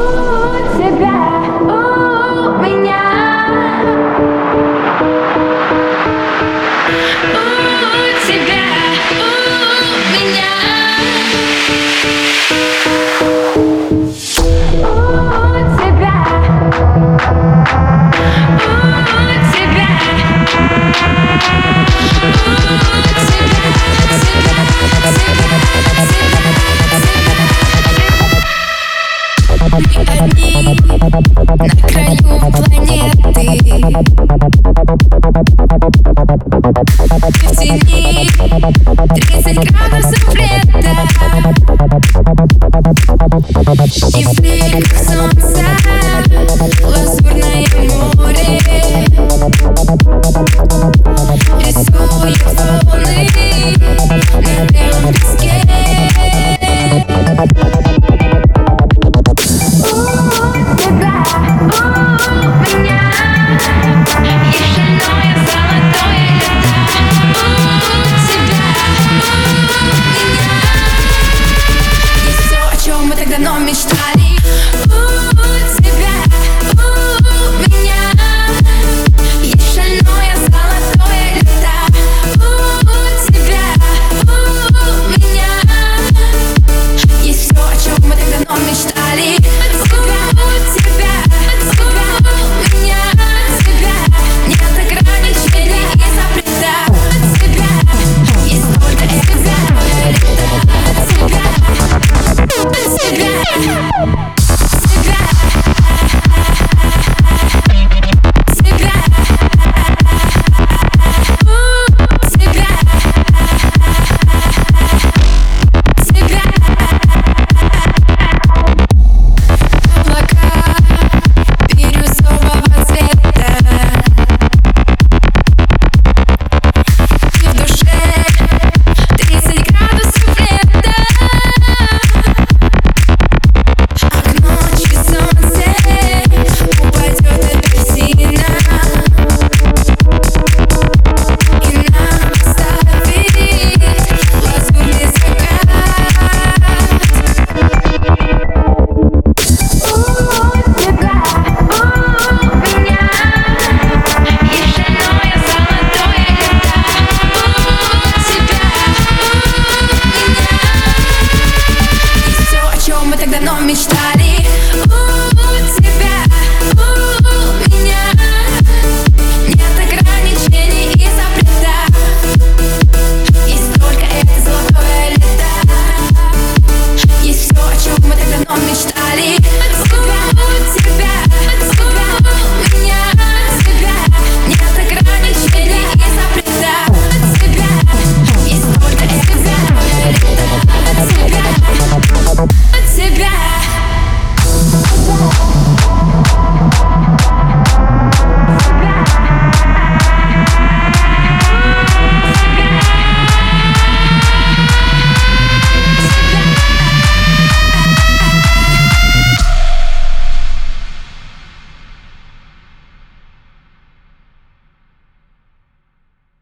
у тебя. одни На краю планеты в тени 30 градусов лета солнца não me estarei Тогда но мечтали.